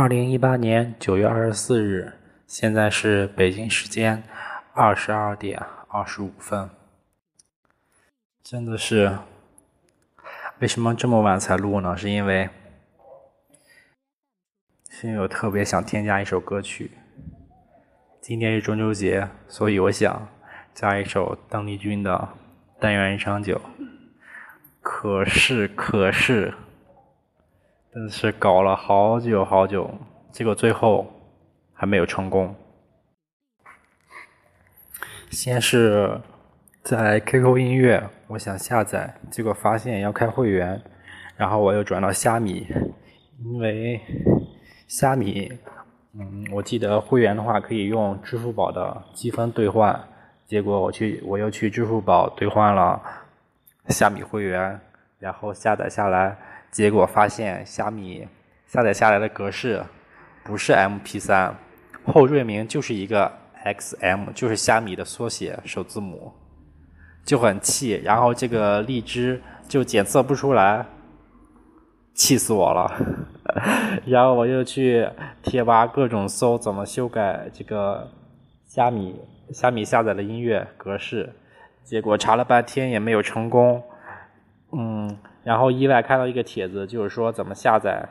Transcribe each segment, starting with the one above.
二零一八年九月二十四日，现在是北京时间二十二点二十五分。真的是，为什么这么晚才录呢？是因为，是因为我特别想添加一首歌曲。今天是中秋节，所以我想加一首邓丽君的《但愿人长久》。可是，可是。真的是搞了好久好久，结果最后还没有成功。先是在 QQ 音乐，我想下载，结果发现要开会员，然后我又转到虾米，因为虾米，嗯，我记得会员的话可以用支付宝的积分兑换，结果我去我又去支付宝兑换了虾米会员，然后下载下来。结果发现虾米下载下来的格式不是 MP3，后缀名就是一个 XM，就是虾米的缩写首字母，就很气。然后这个荔枝就检测不出来，气死我了。然后我又去贴吧各种搜怎么修改这个虾米虾米下载的音乐格式，结果查了半天也没有成功。嗯。然后意外看到一个帖子，就是说怎么下载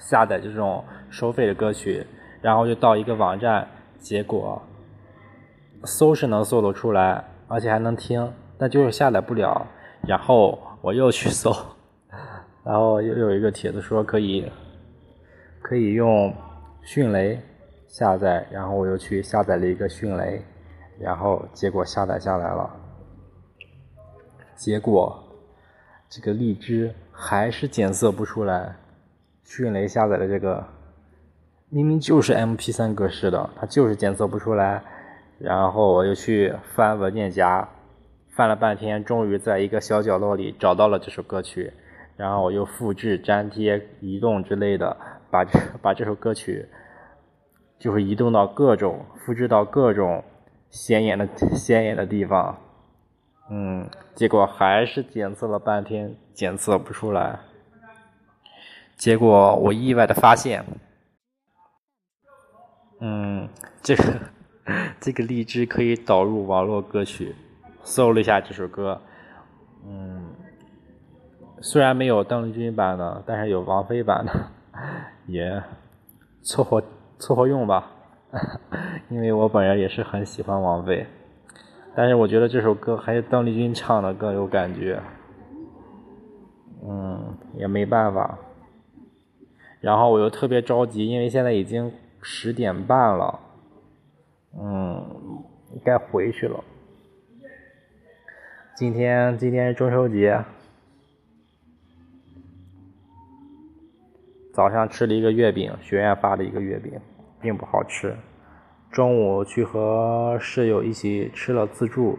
下载这种收费的歌曲，然后就到一个网站，结果搜是能搜得出来，而且还能听，但就是下载不了。然后我又去搜，然后又有一个帖子说可以可以用迅雷下载，然后我又去下载了一个迅雷，然后结果下载下来了，结果。这个荔枝还是检测不出来，迅雷下载的这个明明就是 MP3 格式的，它就是检测不出来。然后我又去翻文件夹，翻了半天，终于在一个小角落里找到了这首歌曲。然后我又复制、粘贴、移动之类的，把这把这首歌曲就是移动到各种、复制到各种显眼的显眼的地方。嗯，结果还是检测了半天，检测不出来。结果我意外的发现，嗯，这个 这个荔枝可以导入网络歌曲。搜了一下这首歌，嗯，虽然没有邓丽君版的，但是有王菲版的，也凑合凑合用吧。因为我本人也是很喜欢王菲。但是我觉得这首歌还是邓丽君唱的更有感觉，嗯，也没办法。然后我又特别着急，因为现在已经十点半了，嗯，该回去了。今天今天是中秋节，早上吃了一个月饼，学院发的一个月饼，并不好吃。中午去和室友一起吃了自助，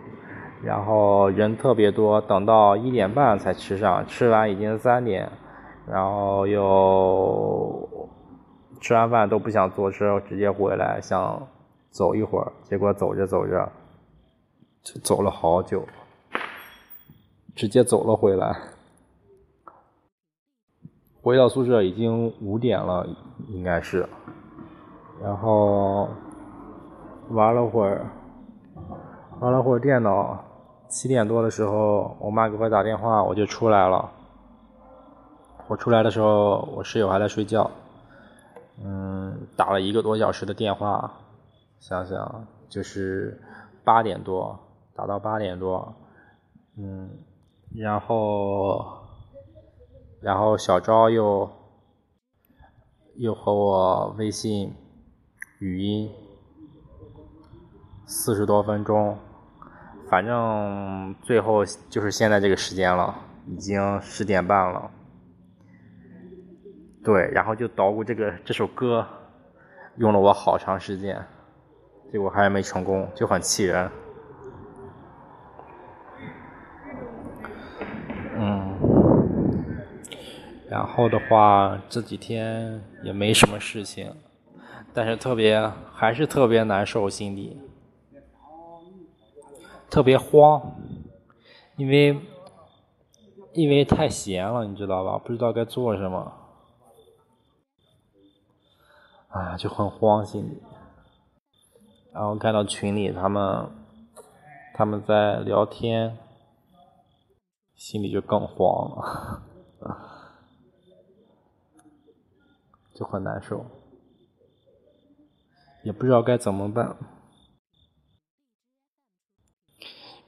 然后人特别多，等到一点半才吃上，吃完已经三点，然后又吃完饭都不想坐车，直接回来想走一会儿，结果走着走着就走了好久，直接走了回来，回到宿舍已经五点了，应该是，然后。玩了会儿，玩了会儿电脑，七点多的时候，我妈给我打电话，我就出来了。我出来的时候，我室友还在睡觉。嗯，打了一个多小时的电话，想想就是八点多，打到八点多。嗯，然后，然后小昭又又和我微信语音。四十多分钟，反正最后就是现在这个时间了，已经十点半了。对，然后就捣鼓这个这首歌，用了我好长时间，结果还是没成功，就很气人。嗯，然后的话这几天也没什么事情，但是特别还是特别难受心里。特别慌，因为因为太闲了，你知道吧？不知道该做什么。啊，就很慌心里。然后看到群里他们他们在聊天，心里就更慌了，就很难受，也不知道该怎么办。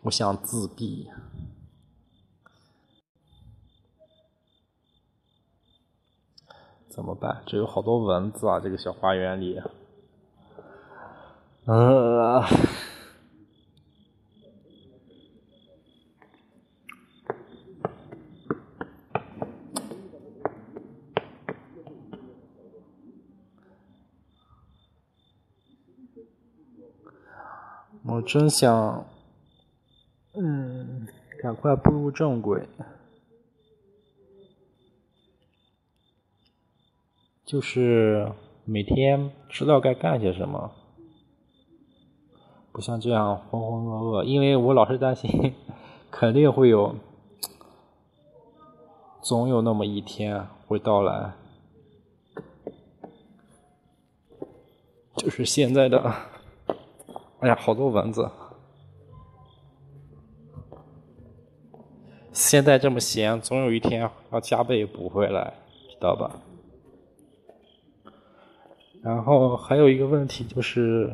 我想自闭。怎么办？这有好多蚊子啊！这个小花园里，呃，我真想，赶快步入正轨。就是每天知道该干些什么，不像这样浑浑噩噩。因为我老是担心，肯定会有，总有那么一天会到来。就是现在的，哎呀，好多蚊子！现在这么闲，总有一天要加倍补回来，知道吧？然后还有一个问题就是，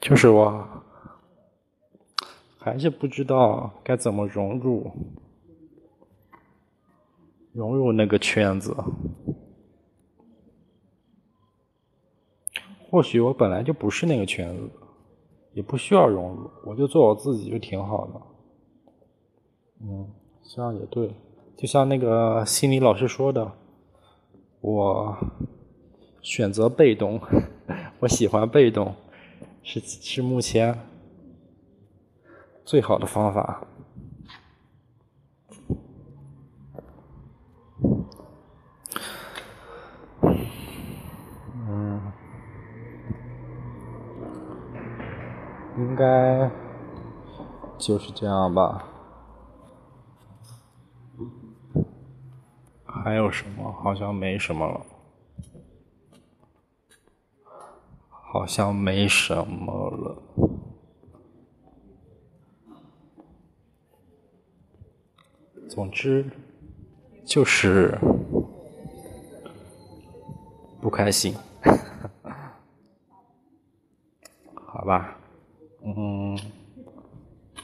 就是我还是不知道该怎么融入融入那个圈子。或许我本来就不是那个圈子，也不需要融入，我就做我自己就挺好的。嗯，这样也对，就像那个心理老师说的。我选择被动，我喜欢被动，是是目前最好的方法。嗯，应该就是这样吧。还有什么？好像没什么了，好像没什么了。总之，就是不开心。好吧，嗯，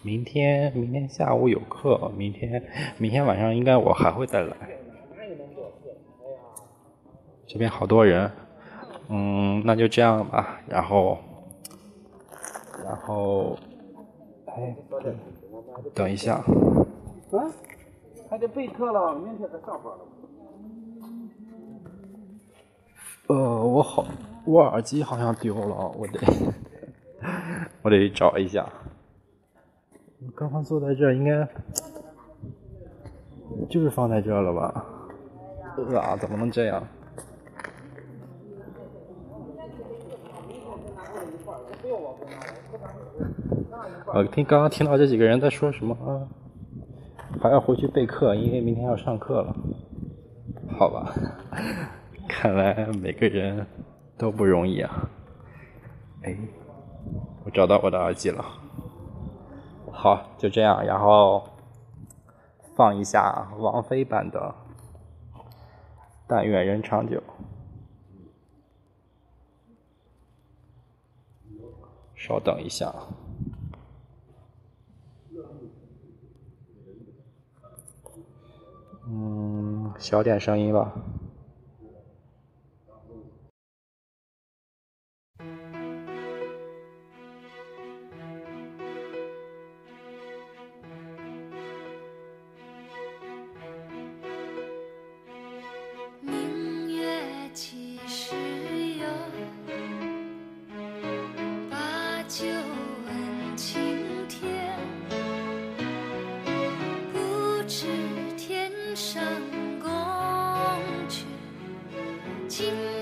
明天明天下午有课，明天明天晚上应该我还会再来。这边好多人，嗯，那就这样吧。然后，然后，哎，等一下。啊？还得备课了，明天才上班了。呃，我好，我耳机好像丢了，我得，我得找一下。刚刚坐在这，应该就是放在这了吧？啊，怎么能这样？我听刚刚听到这几个人在说什么啊？还要回去备课，因为明天要上课了。好吧，看来每个人都不容易啊。哎，我找到我的耳机了。好，就这样，然后放一下王菲版的《但愿人长久》。稍等一下。嗯，小点声音吧。心。